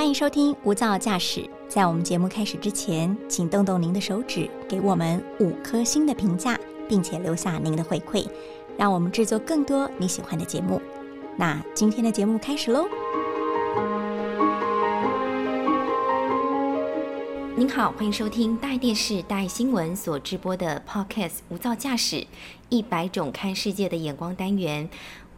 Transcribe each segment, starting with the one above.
欢迎收听《无噪驾驶》。在我们节目开始之前，请动动您的手指，给我们五颗星的评价，并且留下您的回馈，让我们制作更多你喜欢的节目。那今天的节目开始喽！您好，欢迎收听大爱电视、大爱新闻所直播的 Podcast《无噪驾驶》一百种看世界的眼光单元。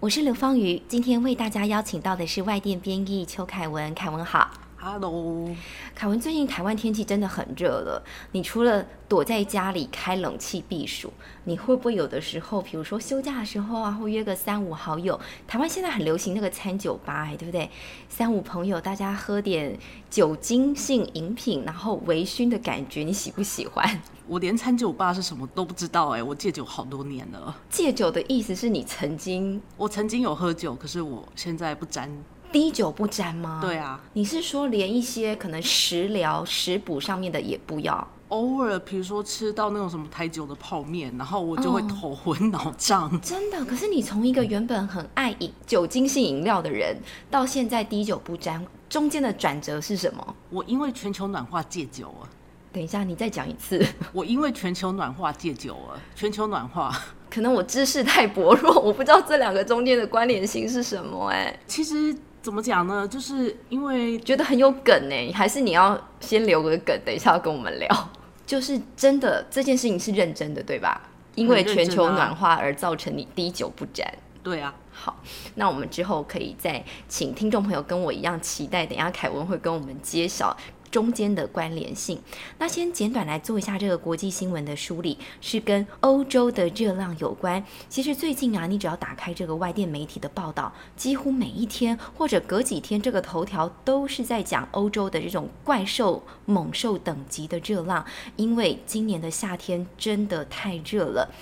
我是刘芳瑜，今天为大家邀请到的是外电编译邱凯文。凯文好，Hello，凯文。最近台湾天气真的很热了，你除了躲在家里开冷气避暑，你会不会有的时候，比如说休假的时候啊，会约个三五好友？台湾现在很流行那个餐酒吧，对不对？三五朋友大家喝点酒精性饮品，然后微醺的感觉，你喜不喜欢？我连餐酒吧是什么都不知道哎，我戒酒好多年了。戒酒的意思是你曾经，我曾经有喝酒，可是我现在不沾，滴酒不沾吗？对啊，你是说连一些可能食疗、食补上面的也不要？偶尔，比如说吃到那种什么台酒的泡面，然后我就会头昏脑胀。真的？可是你从一个原本很爱饮酒精性饮料的人，到现在滴酒不沾，中间的转折是什么？我因为全球暖化戒酒啊。等一下，你再讲一次。我因为全球暖化戒酒了。全球暖化，可能我知识太薄弱，我不知道这两个中间的关联性是什么。哎，其实怎么讲呢？就是因为觉得很有梗呢，还是你要先留个梗，等一下要跟我们聊。就是真的这件事情是认真的，对吧？因为全球暖化而造成你滴酒不沾。对啊。好，那我们之后可以再请听众朋友跟我一样期待，等下凯文会跟我们揭晓。中间的关联性，那先简短来做一下这个国际新闻的梳理，是跟欧洲的热浪有关。其实最近啊，你只要打开这个外电媒体的报道，几乎每一天或者隔几天，这个头条都是在讲欧洲的这种怪兽猛兽等级的热浪，因为今年的夏天真的太热了。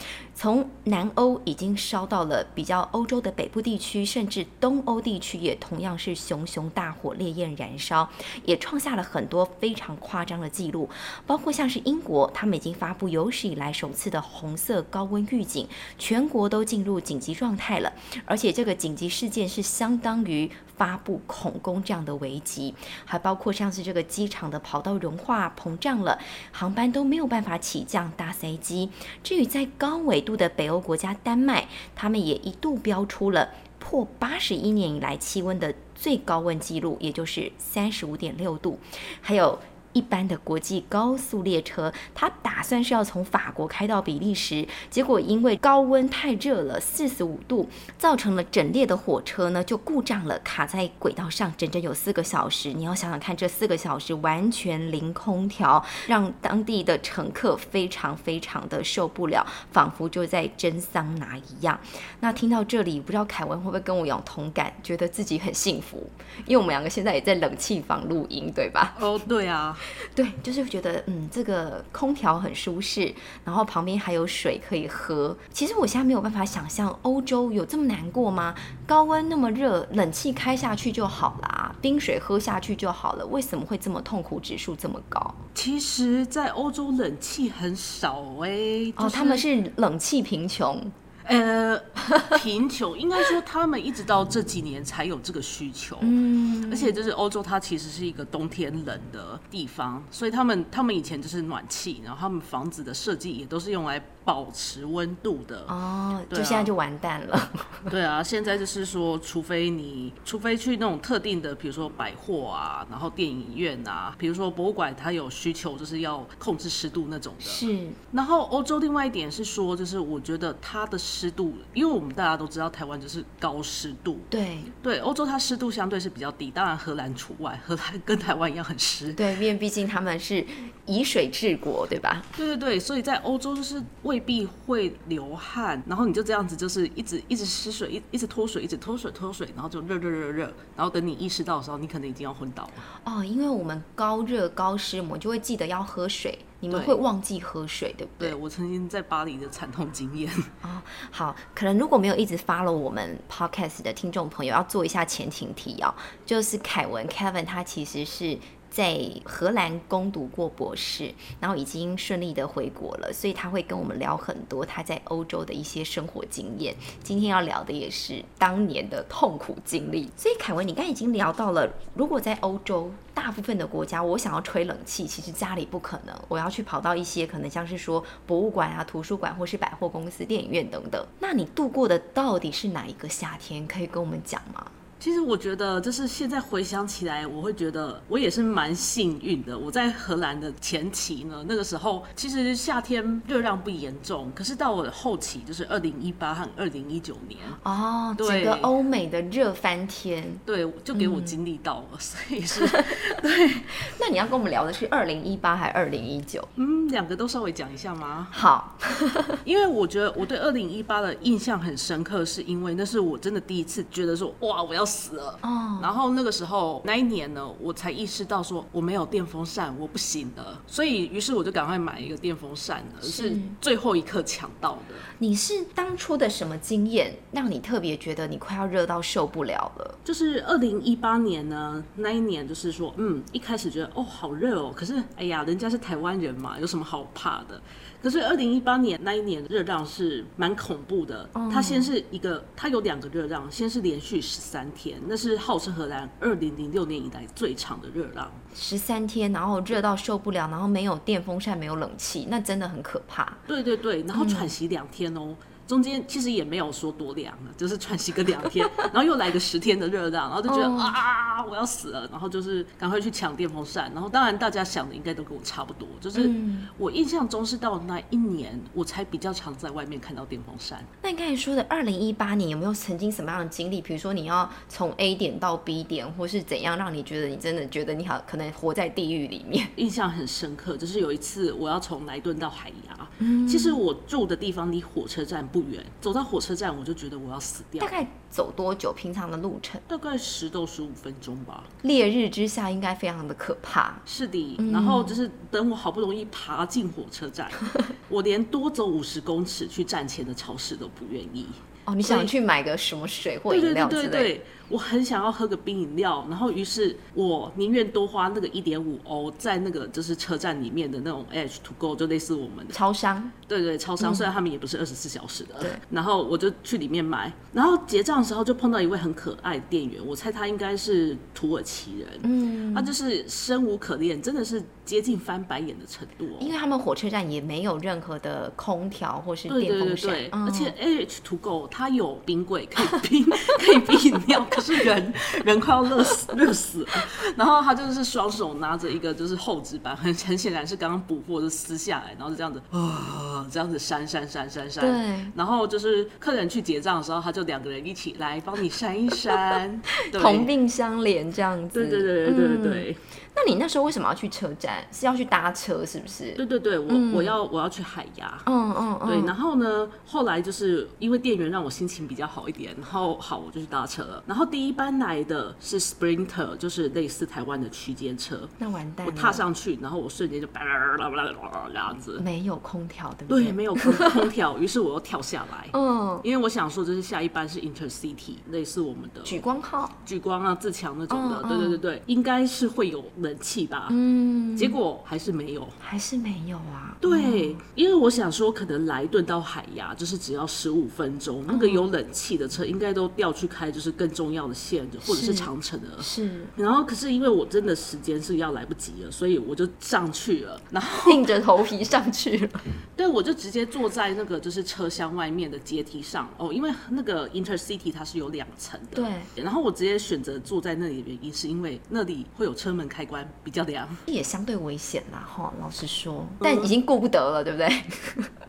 从南欧已经烧到了比较欧洲的北部地区，甚至东欧地区也同样是熊熊大火烈焰燃烧，也创下了很多非常夸张的记录。包括像是英国，他们已经发布有史以来首次的红色高温预警，全国都进入紧急状态了。而且这个紧急事件是相当于发布恐攻这样的危机，还包括上次这个机场的跑道融化膨胀了，航班都没有办法起降大塞机。至于在高纬度。的北欧国家丹麦，他们也一度标出了破八十一年以来气温的最高温记录，也就是三十五点六度，还有。一般的国际高速列车，它打算是要从法国开到比利时，结果因为高温太热了，四十五度，造成了整列的火车呢就故障了，卡在轨道上，整整有四个小时。你要想想看，这四个小时完全零空调，让当地的乘客非常非常的受不了，仿佛就在蒸桑拿一样。那听到这里，不知道凯文会不会跟我有同感，觉得自己很幸福，因为我们两个现在也在冷气房录音，对吧？哦，对啊。对，就是觉得嗯，这个空调很舒适，然后旁边还有水可以喝。其实我现在没有办法想象欧洲有这么难过吗？高温那么热，冷气开下去就好啦，冰水喝下去就好了，为什么会这么痛苦指数这么高？其实，在欧洲冷气很少哎，哦，他们是冷气贫穷。呃，贫穷应该说他们一直到这几年才有这个需求，嗯，而且就是欧洲，它其实是一个冬天冷的地方，所以他们他们以前就是暖气，然后他们房子的设计也都是用来。保持温度的哦，就现在就完蛋了。对啊，现在就是说，除非你，除非去那种特定的，比如说百货啊，然后电影院啊，比如说博物馆，它有需求就是要控制湿度那种的。是。然后欧洲另外一点是说，就是我觉得它的湿度，因为我们大家都知道台湾就是高湿度。对。对，欧洲它湿度相对是比较低，当然荷兰除外，荷兰跟台湾一样很湿。对，因为毕竟他们是以水治国，对吧？对对对，所以在欧洲就是未必会流汗，然后你就这样子，就是一直一直失水，一一直脱水，一直脱水脱水，然后就热热热热，然后等你意识到的时候，你可能已经要昏倒了。哦，因为我们高热高湿，我们就会记得要喝水，你们会忘记喝水，对不对？对我曾经在巴黎的惨痛经验。哦，好，可能如果没有一直 follow 我们 podcast 的听众朋友，要做一下前情提要，就是凯文 Kevin 他其实是。在荷兰攻读过博士，然后已经顺利的回国了，所以他会跟我们聊很多他在欧洲的一些生活经验。今天要聊的也是当年的痛苦经历。所以凯文，你刚才已经聊到了，如果在欧洲。大部分的国家，我想要吹冷气，其实家里不可能，我要去跑到一些可能像是说博物馆啊、图书馆或是百货公司、电影院等等。那你度过的到底是哪一个夏天？可以跟我们讲吗？其实我觉得，就是现在回想起来，我会觉得我也是蛮幸运的。我在荷兰的前期呢，那个时候其实夏天热量不严重，可是到我的后期，就是二零一八和二零一九年，哦，整对个欧美的热翻天。对，就给我经历到了，所以是 对 那你要跟我们聊的是二零一八还是二零一九？嗯，两个都稍微讲一下吗？好，因为我觉得我对二零一八的印象很深刻，是因为那是我真的第一次觉得说，哇，我要死了。哦，然后那个时候那一年呢，我才意识到说我没有电风扇，我不行了。所以于是我就赶快买一个电风扇了，是最后一刻抢到的。你是当初的什么经验让你特别觉得你快要热到受不了了？就是二零一八年呢，那一年就是说，嗯，一开始觉得哦好热哦，可是哎呀，人家是台湾人嘛，有什么好怕的？可是二零一八年那一年热浪是蛮恐怖的，它先是一个，它有两个热浪，先是连续十三天，那是号称荷兰二零零六年以来最长的热浪。十三天，然后热到受不了，然后没有电风扇，没有冷气，那真的很可怕。对对对，然后喘息两天哦。中间其实也没有说多凉了，就是喘息个两天，然后又来个十天的热浪，然后就觉得、哦啊，我要死了，然后就是赶快去抢电风扇，然后当然大家想的应该都跟我差不多，就是嗯我印象中是到那一年我才比较常在外面看到电风扇。那你刚才说的二零一八年有没有曾经什么样的经历？比如说你要从 A 点到 B 点，或是怎样让你觉得你真的觉得你好可能活在地狱里面？印象很深刻，就是有一次我要从莱顿到海牙，嗯其实我住的地方离火车站不远，走到火车站我就觉得我要死掉大，概走多久？平常的路程，大概十到十五分钟吧。烈日之下应该非常的可怕。是的，然后就是等我好不容易爬进火车站，我连多走五十公尺去站前的超市都不愿意。哦，你想去买个什么水或饮料之类？对对对，我很想要喝个冰饮料，然后于是我宁愿多花那个一点五欧在那个就是车站里面的那种 H to go，就类似我们的超商。对对，超商虽然他们也不是二十四小时的，嗯对。然后我就去里面买，然后结账的时候就碰到一位很可爱的店员，我猜他应该是土耳其人，嗯，他就是生无可恋，真的是接近翻白眼的程度哦。因为他们火车站也没有任何的空调或是对对电风扇，对对，嗯。而且 H to go 它有冰柜可以冰 可以冰饮料，可是人人快要热死热死了。然后他就是双手拿着一个就是厚纸板，很很显然是刚刚补货就撕下来，然后就这样子啊这样子扇扇扇扇扇。对然后就是客人去结账的时候，他就两个人一起来帮你扇一扇，对同病相怜这样子。对对对对对嗯对。那你那时候为什么要去车站？是要去搭车是不是？对对对，我、我要我要去海牙，嗯嗯嗯，对，然后呢，后来就是因为店员让我心情比较好一点，然后好我就去搭车了。然后第一班来的是 Sprinter，就是类似台湾的区间车。那完蛋我，踏上去，然后我瞬间就叭啦啦啦啦这样子，没有空调，对不对，对？没有空空调，于是我又跳下来，嗯，因为我想说就是下一班是 Intercity，类似我们的举光号，举光啊、自强那种的，嗯对对对对，应该是会有冷气吧，嗯，结果还是没有。还是没有啊。对，因为我想说，可能莱顿到海牙就是只要十五分钟，那个有冷气的车应该都调去开，就是更重要的线，或者是是长城的。是然后可是因为我真的时间是要来不及了，所以我就上去了。然后硬着头皮上去了。对我就直接坐在那个就是车厢外面的阶梯上哦，因为那个 Intercity 它是有两层的。对。然后我直接选择坐在那里的原因是因为那里会有车门开关，比较凉。也相对危险啦，哈，老实说，嗯但已经顾不得了，对不对？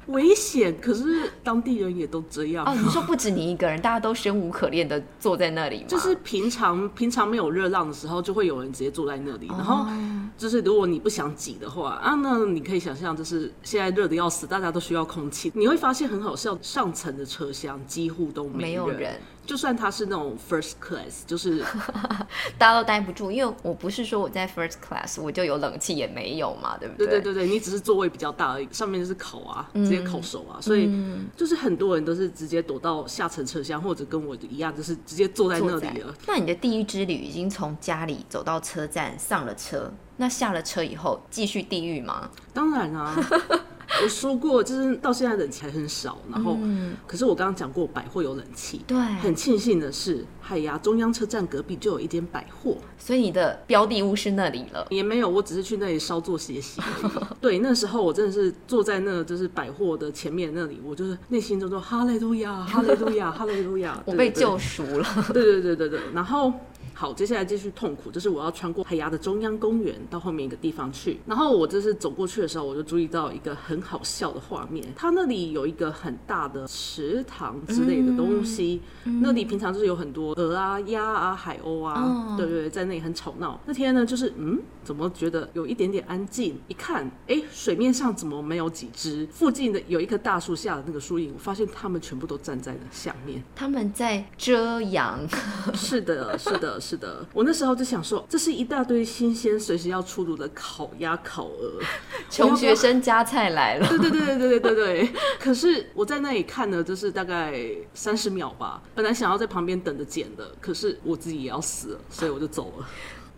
危险，可是当地人也都这样。哦，你说不止你一个人，大家都生无可恋的坐在那里吗？就是平常平常没有热浪的时候，就会有人直接坐在那里。然后哦就是如果你不想挤的话啊，那你可以想象，就是现在热的要死，大家都需要空气。你会发现很好笑，上层的车厢几乎都没有人，就算他是那种 first class，就是 大家都待不住，因为我不是说我在 first class 我就有冷气也没有嘛，对不对对对对对，你只是座位比较大而已，上面就是烤啊，直接烤熟啊，所以嗯就是很多人都是直接躲到下层车厢，或者跟我一样，就是直接坐在那里了。那你的地狱之旅已经从家里走到车站，上了车，那下了车以后继续地狱吗？当然啊，我说过，就是到现在冷气还很少，然后，可是我刚刚讲过百货有冷气，对，很庆幸的是，海牙中央车站隔壁就有一间百货，所以你的标的物是那里了。也没有，我只是去那里稍作歇息。对，那时候我真的是坐在那，就是百货的前面那里，我就是内心中说哈利路亚，哈利路亚，哈利路亚，我被救赎了。对对对对对，然后。好，接下来继续痛苦，就是我要穿过海牙的中央公园到后面一个地方去。然后我就是走过去的时候，我就注意到一个很好笑的画面。它那里有一个很大的池塘之类的东西，那里平常就是有很多鹅啊、鸭啊、海鸥啊，对对，在那里很吵闹。那天呢，就是嗯，怎么觉得有一点点安静？一看，哎，水面上怎么没有几只？附近的有一棵大树下的那个树影，我发现它们全部都站在了下面，他们在遮阳。是的，是的。是的，我那时候就想说，这是一大堆新鲜、随时要出炉的烤鸭、烤鹅，穷学生夹菜来了。对对对对对对对对。可是我在那里看了，就是大概三十秒吧。本来想要在旁边等着捡的，可是我自己也要死了，所以我就走了。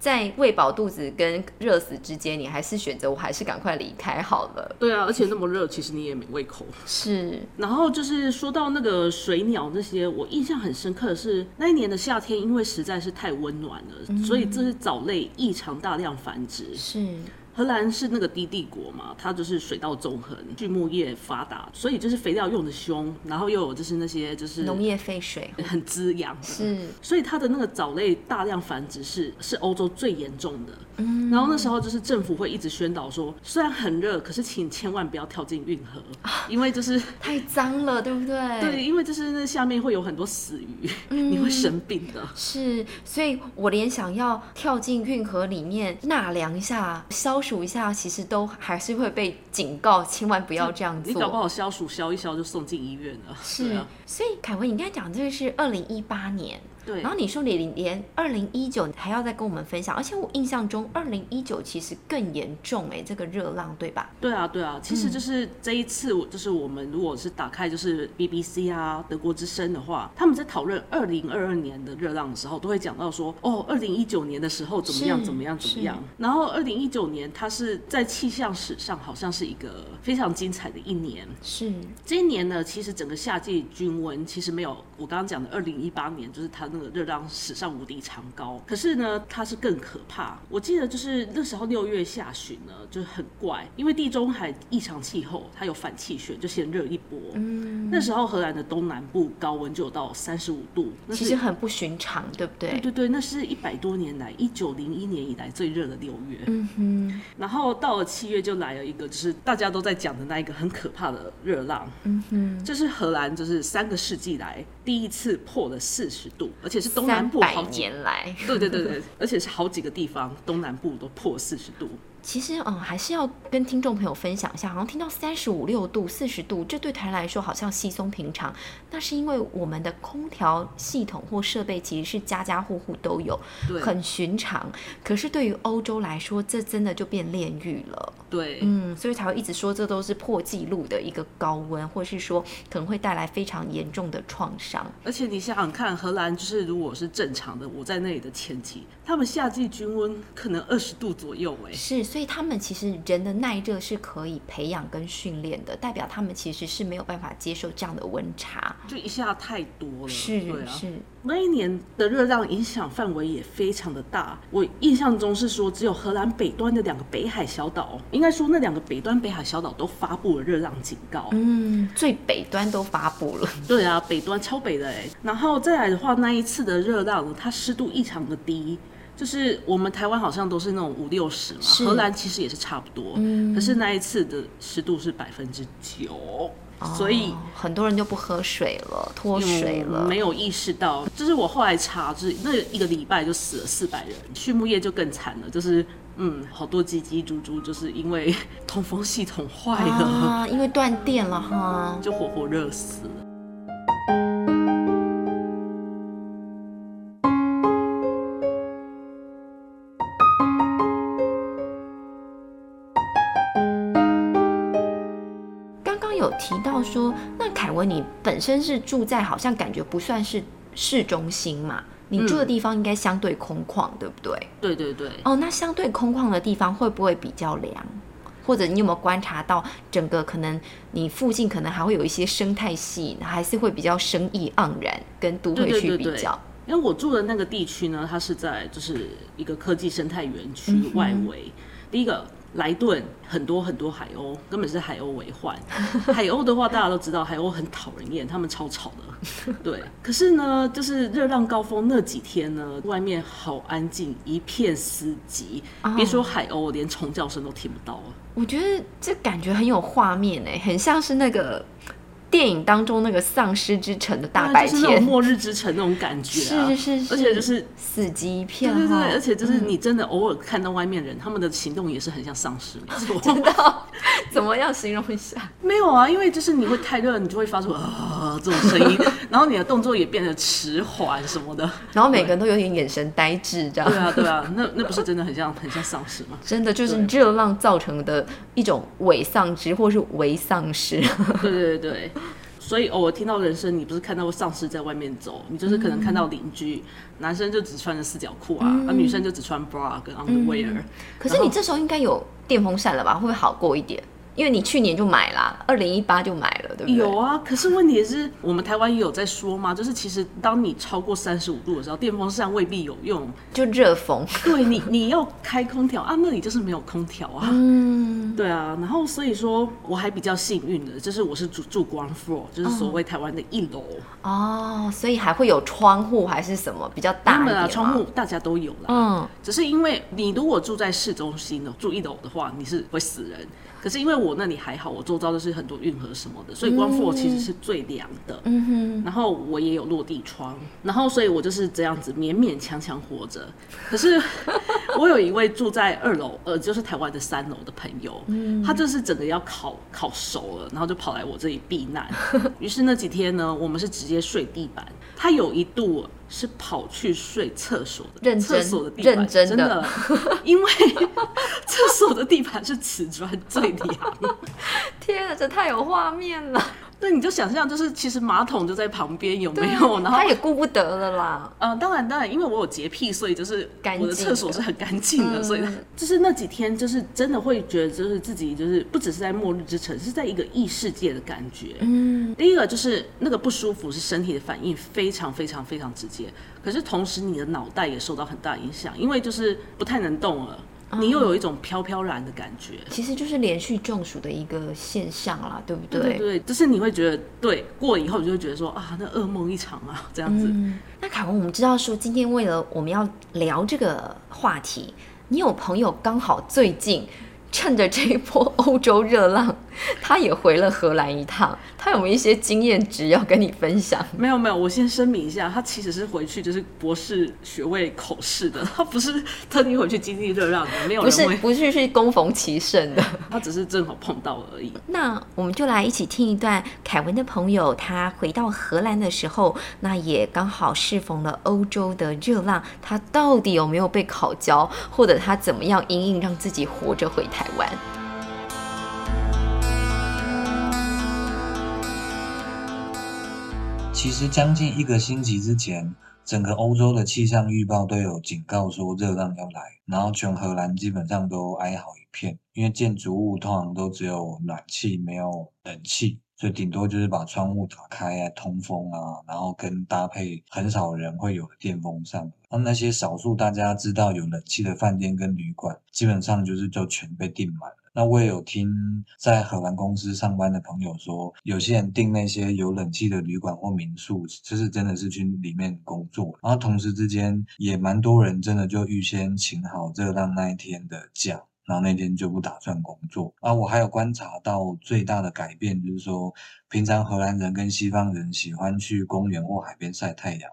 在喂饱肚子跟热死之间，你还是选择我还是赶快离开好了。对啊，而且那么热，其实你也没胃口。是。然后就是说到那个水鸟那些，我印象很深刻的是那一年的夏天，因为实在是太温暖了，所以这些藻类异常大量繁殖。是。荷兰是那个低地国嘛，它就是水稻纵横，畜牧业发达，所以就是肥料用的凶，然后又有就是那些就是农业废水很滋养，是，所以它的那个藻类大量繁殖是是欧洲最严重的。嗯，然后那时候就是政府会一直宣导说，虽然很热，可是请千万不要跳进运河，因为就是太脏了，对不对？对，因为就是那下面会有很多死鱼，你会生病的。是，所以我连想要跳进运河里面纳凉一下消。数一下，其实都还是会被警告，千万不要这样做。你搞不好消暑消一消就送进医院了。是，啊所以凯文，你刚才讲这个是二零一八年。对，然后你说你连二零一九还要再跟我们分享，而且我印象中二零一九其实更严重哎，这个热浪对吧？对啊，对啊，其实就是这一次，我就是我们如果是打开就是 BBC 啊德国之声的话，他们在讨论二零二二年的热浪的时候，都会讲到说哦，二零一九年的时候怎么样怎么样怎么样，然后二零一九年它是在气象史上好像是一个非常精彩的一年。是，这一年呢，其实整个夏季均温其实没有我刚刚讲的二零一八年，就是它。那个热浪史上无敌长高，可是呢，它是更可怕。我记得就是那时候六月下旬呢，就是很怪，因为地中海异常气候，它有反气旋，就先热一波。嗯，那时候荷兰的东南部高温就有到三十五度，其实很不寻常，对不对？对对对，那是一百多年来，一九零一年以来最热的六月。嗯哼，然后到了七月就来了一个，就是大家都在讲的那一个很可怕的热浪。嗯哼，这是荷兰就是三个世纪来第一次破了四十度。而且是东南部好几年来，对对对对，而且是好几个地方东南部都破四十度。其实，嗯，还是要跟听众朋友分享一下，好像听到三十五六度、四十度，这对台来说好像稀松平常。那是因为我们的空调系统或设备其实是家家户户都有，很寻常。可是对于欧洲来说，这真的就变炼狱了。对，嗯，所以才会一直说这都是破纪录的一个高温，或是说可能会带来非常严重的创伤。而且你想想看，荷兰就是如果是正常的，我在那里的前期，他们夏季均温可能二十度左右，哎，是。所以他们其实人的耐热是可以培养跟训练的，代表他们其实是没有办法接受这样的温差，就一下太多了。是是，那一年的热浪影响范围也非常的大。我印象中是说，只有荷兰北端的两个北海小岛，应该说那两个北端北海小岛都发布了热浪警告。嗯，最北端都发布了。对啊，北端超北的哎。然后再来的话，那一次的热浪，它湿度异常的低。就是我们台湾好像都是那种五六十嘛，荷兰其实也是差不多，可是那一次的湿度是百分之九，所以很多人就不喝水了，脱水了，没有意识到。就是我后来查，就是那一个礼拜就死了四百人，畜牧业就更惨了，就是嗯，好多鸡鸡猪猪就是因为通风系统坏了，因为断电了哈，就活活热死了。提到说，那凯文，你本身是住在好像感觉不算是市中心嘛？你住的地方应该相对空旷，对不对？对对对。哦，那相对空旷的地方会不会比较凉？或者你有没有观察到整个可能你附近可能还会有一些生态系，还是会比较生意盎然，跟都会区比较？因为我住的那个地区呢，它是在就是一个科技生态园区外围。第一个。莱顿很多很多海鸥，根本是海鸥为患。海鸥的话，大家都知道，海鸥很讨人厌，他们超吵的。对，可是呢，就是热浪高峰那几天呢，外面好安静，一片死寂。别说海鸥，连虫叫声都听不到了。我觉得这感觉很有画面诶，很像是那个。电影当中那个丧尸之城的大白天，末日之城那种感觉，是是是，而且就是死寂一片，对对对，而且就是你真的偶尔看到外面人，他们的行动也是很像丧尸，真的？怎么样形容一下？没有啊，因为就是你会太热，你就会发出啊这种声音，然后你的动作也变得迟缓什么的，然后每个人都有点眼神呆滞，这样。对啊对啊，那那不是真的很像很像丧尸吗？真的就是热浪造成的一种伪丧尸或是伪丧尸。对对对对。所以偶尔听到人声，你不是看到丧尸在外面走，你就是可能看到邻居，男生就只穿着四角裤啊，而女生就只穿 bra 跟 underwear。可是你这时候应该有电风扇了吧？会不会好过一点？因为你去年就买啦，二零一八就买了，对不对？有啊，可是问题是我们台湾也有在说嘛，就是其实当你超过三十五度的时候，电风扇未必有用，就热风。对你，你要开空调啊，那里就是没有空调啊。嗯，对啊。然后所以说我还比较幸运的，就是我是住住 ground floor，就是所谓台湾的一楼。哦，所以还会有窗户还是什么比较大一点窗户大家都有了。嗯，只是因为你如果住在市中心的住一楼的话，你是会死人。可是因为我那里还好，我周遭都是很多运河什么的，所以光复其实是最凉的。嗯哼。然后我也有落地窗，然后所以我就是这样子勉勉强强活着。可是 我有一位住在二楼，呃，就是台湾的三楼的朋友，他就是整个要烤烤熟了，然后就跑来我这里避难。于是那几天呢，我们是直接睡地板。他有一度。是跑去睡厕所的，厕所的地板真的，因为 厕所的地板是瓷砖最凉。天啊，这太有画面了。那你就想象，就是其实马桶就在旁边，有没有？然后他也顾不得了啦。嗯，当然当然，因为我有洁癖，所以就是我的厕所是很干净的，所以就是那几天就是真的会觉得，就是自己就是不只是在末日之城，是在一个异世界的感觉。嗯，第一个就是那个不舒服是身体的反应，非常非常非常直接。可是同时你的脑袋也受到很大影响，因为就是不太能动了。你又有一种飘飘然的感觉，其实就是连续中暑的一个现象啦，对不对？对对，就是你会觉得，对，过以后你就会觉得说啊，那噩梦一场啊，这样子。那凯文，我们知道说今天为了我们要聊这个话题，你有朋友刚好最近。趁着这一波 欧洲热浪，他也回了荷兰一趟。他有没有一些经验值要跟你分享？没有没有，我先声明一下，他其实是回去就是博士学位口试的，他不是特地回去经历热浪的。没有，不是不是去攻逢其胜的，他只是正好碰到而已。那我们就来一起听一段凯文的朋友他回到荷兰的时候，那也刚好适逢了欧洲的热浪，他到底有没有被烤焦，或者他怎么样隐隐让自己活着回台？台湾。其实将近一个星期之前，整个欧洲的气象预报都有警告说热浪要来，然后全荷兰基本上都哀嚎一片，因为建筑物通常都只有暖气没有冷气，所以顶多就是把窗户打开啊通风啊，然后跟搭配很少人会有的电风扇。那那些少数大家知道有冷气的饭店跟旅馆，基本上就是就全被订满了。那我也有听在荷兰公司上班的朋友说，有些人订那些有冷气的旅馆或民宿，就是真的是去里面工作。然后同时之间也蛮多人真的就预先请好热浪那一天的假，然后那天就不打算工作。啊，我还有观察到最大的改变，就是说平常荷兰人跟西方人喜欢去公园或海边晒太阳。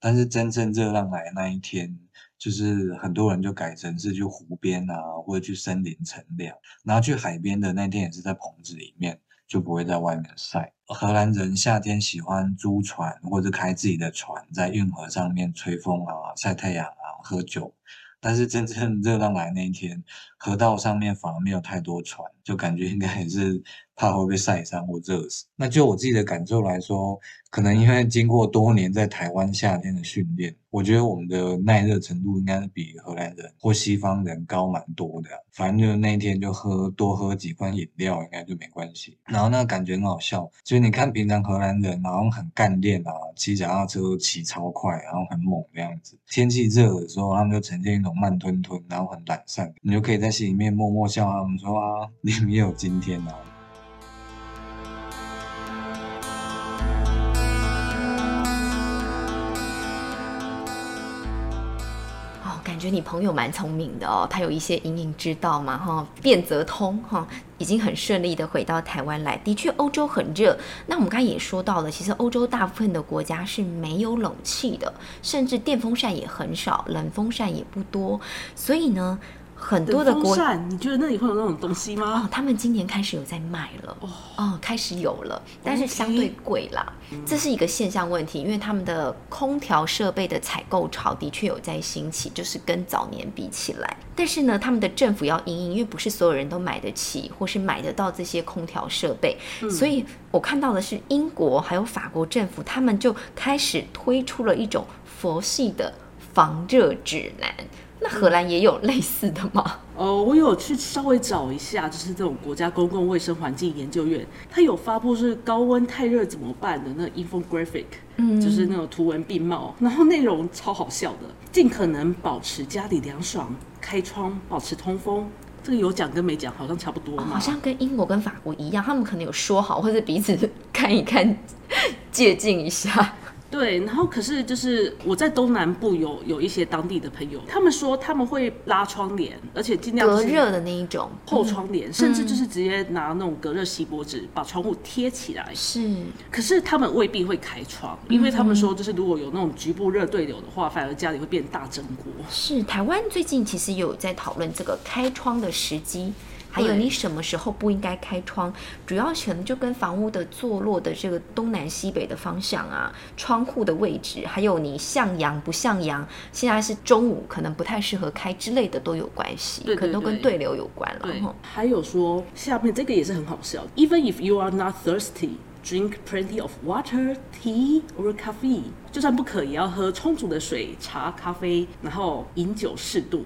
但是真正热浪来的那一天，就是很多人就改成是去湖边啊，或者去森林乘凉。然后去海边的那天也是在棚子里面，就不会在外面晒。荷兰人夏天喜欢租船或者开自己的船，在运河上面吹风啊、晒太阳啊、喝酒。但是真正热浪来那一天，河道上面反而没有太多船，就感觉应该也是怕会被晒伤或热死。那就我自己的感受来说，可能因为经过多年在台湾夏天的训练，我觉得我们的耐热程度应该是比荷兰人或西方人高蛮多的。反正就那一天就喝多喝几罐饮料，应该就没关系。然后那感觉很好笑，就是你看平常荷兰人然后很干练啊，骑脚踏车骑超快，然后很猛的样子。天气热的时候，他们就呈现一种慢吞吞，然后很懒散。你就可以在心里面默默笑他们说啊，你们也有今天啊。感觉你朋友蛮聪明的哦，他有一些隐隐之道嘛，哈，变则通，哈，已经很顺利的回到台湾来。的确，欧洲很热，那我们刚才也说到了，其实欧洲大部分的国家是没有冷气的，甚至电风扇也很少，冷风扇也不多，所以呢。很多的国，你觉得那里会有那种东西吗？哦，他们今年开始有在卖了，哦，开始有了，但是相对贵啦，这是一个现象问题，因为他们的空调设备的采购潮的确有在兴起，就是跟早年比起来，但是呢，他们的政府要营营，因为不是所有人都买得起或是买得到这些空调设备，所以我看到的是英国还有法国政府，他们就开始推出了一种佛系的防热指南。那荷兰也有类似的吗？哦，我有去稍微找一下，就是这种国家公共卫生环境研究院，它有发布是高温太热怎么办的那 infographic，嗯，就是那种图文并茂，然后内容超好笑的，尽可能保持家里凉爽，开窗保持通风，这个有讲跟没讲好像差不多嘛，好像跟英国跟法国一样，他们可能有说好，或者彼此看一看，借鉴一下。对，然后可是就是我在东南部有有一些当地的朋友，他们说他们会拉窗帘，而且尽量隔热的那一种厚窗帘，甚至就是直接拿那种隔热锡箔纸把窗户贴起来。是，可是他们未必会开窗，因为他们说就是如果有那种局部热对流的话，反而家里会变大蒸锅。是，台湾最近其实有在讨论这个开窗的时机。还有你什么时候不应该开窗？主要可能就跟房屋的坐落的这个东南西北的方向啊，窗户的位置，还有你向阳不向阳，现在是中午可能不太适合开之类的都有关系，可能都跟对流有关了。对，还有说下面这个也是很好笑，Even if you are not thirsty, drink plenty of water, tea or coffee。就算不渴也要喝充足的水、茶、咖啡，然后饮酒适度。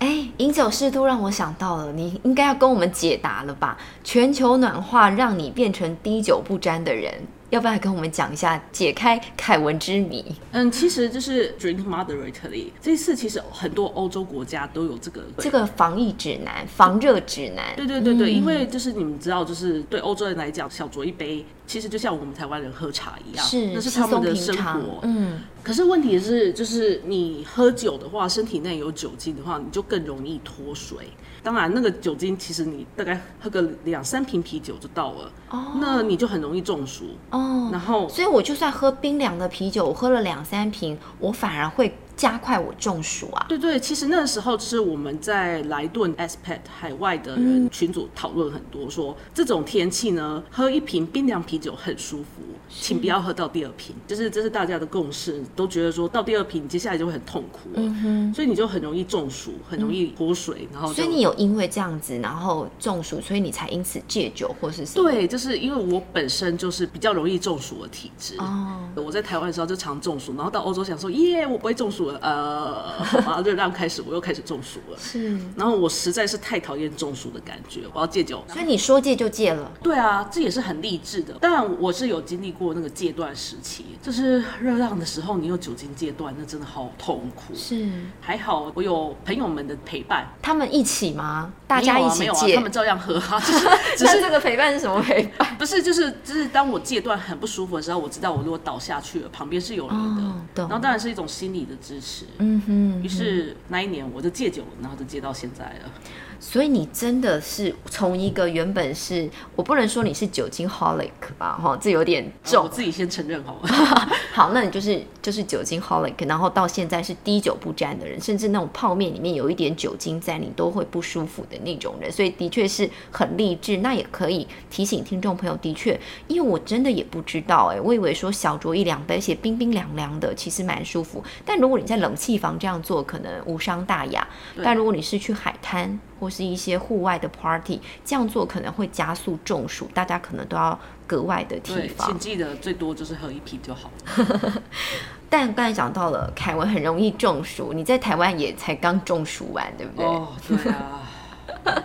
哎，饮酒适度让我想到了，你应该要跟我们解答了吧？全球暖化让你变成滴酒不沾的人。要不要跟我们讲一下解开凯文之谜？嗯，其实就是 drink moderately。这次其实很多欧洲国家都有这个这个防疫指南、防热指南。对对对对，因为就是你们知道，就是对欧洲人来讲，小酌一杯，其实就像我们台湾人喝茶一样，是那是他们的生活。嗯，可是问题是，就是你喝酒的话，身体内有酒精的话，你就更容易脱水。当然，那个酒精其实你大概喝个两三瓶啤酒就到了，哦，那你就很容易中暑哦。然后，所以我就算喝冰凉的啤酒，我喝了两三瓶，我反而会。加快我中暑啊！对对，其实那个时候是我们在莱顿 SPAT 海外的人群组讨论很多，说这种天气呢，喝一瓶冰凉啤酒很舒服，请不要喝到第二瓶，就是这是大家的共识，都觉得说到第二瓶，接下来就会很痛苦，嗯哼，所以你就很容易中暑，很容易脱水，然后所以你有因为这样子，然后中暑，所以你才因此戒酒或是什么？对，就是因为我本身就是比较容易中暑的体质哦，我在台湾的时候就常中暑，然后到欧洲想说耶，我不会中暑。呃，好吧，热浪开始，我又开始中暑了。是，然后我实在是太讨厌中暑的感觉，我要戒酒。所以你说戒就戒了？对啊，这也是很励志的。当然，我是有经历过那个戒断时期，就是热浪的时候，你有酒精戒断，那真的好痛苦。是，还好我有朋友们的陪伴，他们一起吗？大家一起戒？他们照样喝哈。只是这个陪伴是什么陪伴？不是，就是就是当我戒断很不舒服的时候，我知道我如果倒下去了，旁边是有人的。然后当然是一种心理的支。嗯哼，于是那一年我就戒酒，然后就戒到现在了。所以你真的是从一个原本是我不能说你是酒精 holic 吧，哈，这有点重，我自己先承认好了。好，那你就是就是酒精 holic，然后到现在是滴酒不沾的人，甚至那种泡面里面有一点酒精在，你都会不舒服的那种人。所以的确是很励志。那也可以提醒听众朋友，的确，因为我真的也不知道，哎，我以为说小酌一两杯，而且冰冰凉凉的，其实蛮舒服。但如果你在冷气房这样做，可能无伤大雅，但如果你是去海滩或是一些户外的 party，这样做可能会加速中暑，大家可能都要格外的提防。请记得最多就是喝一瓶就好。但刚才讲到了，凯文很容易中暑，你在台湾也才刚中暑完，对不对？哦，对啊。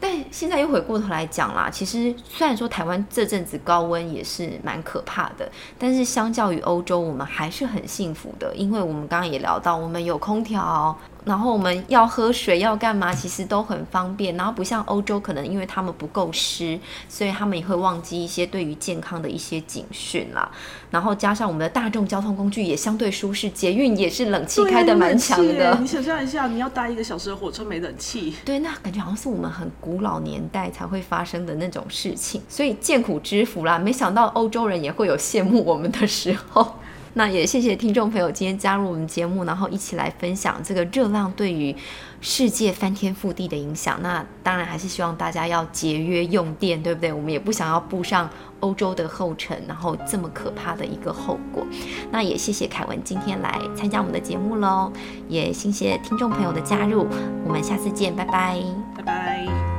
但现在又回过头来讲啦，其实虽然说台湾这阵子高温也是蛮可怕的，但是相较于欧洲，我们还是很幸福的，因为我们刚刚也聊到，我们有空调。然后我们要喝水要干嘛，其实都很方便。然后不像欧洲，可能因为他们不够湿，所以他们也会忘记一些对于健康的一些警讯啦。然后加上我们的大众交通工具也相对舒适，捷运也是冷气开的蛮强的。你想象一下，你要搭一个小时的火车没冷气，对，那感觉好像是我们很古老年代才会发生的那种事情。所以见苦知福啦，没想到欧洲人也会有羡慕我们的时候。那也谢谢听众朋友今天加入我们节目，然后一起来分享这个热浪对于世界翻天覆地的影响。那当然还是希望大家要节约用电，对不对？我们也不想要步上欧洲的后尘，然后这么可怕的一个后果。那也谢谢凯文今天来参加我们的节目喽，也谢谢听众朋友的加入，我们下次见，拜拜。拜拜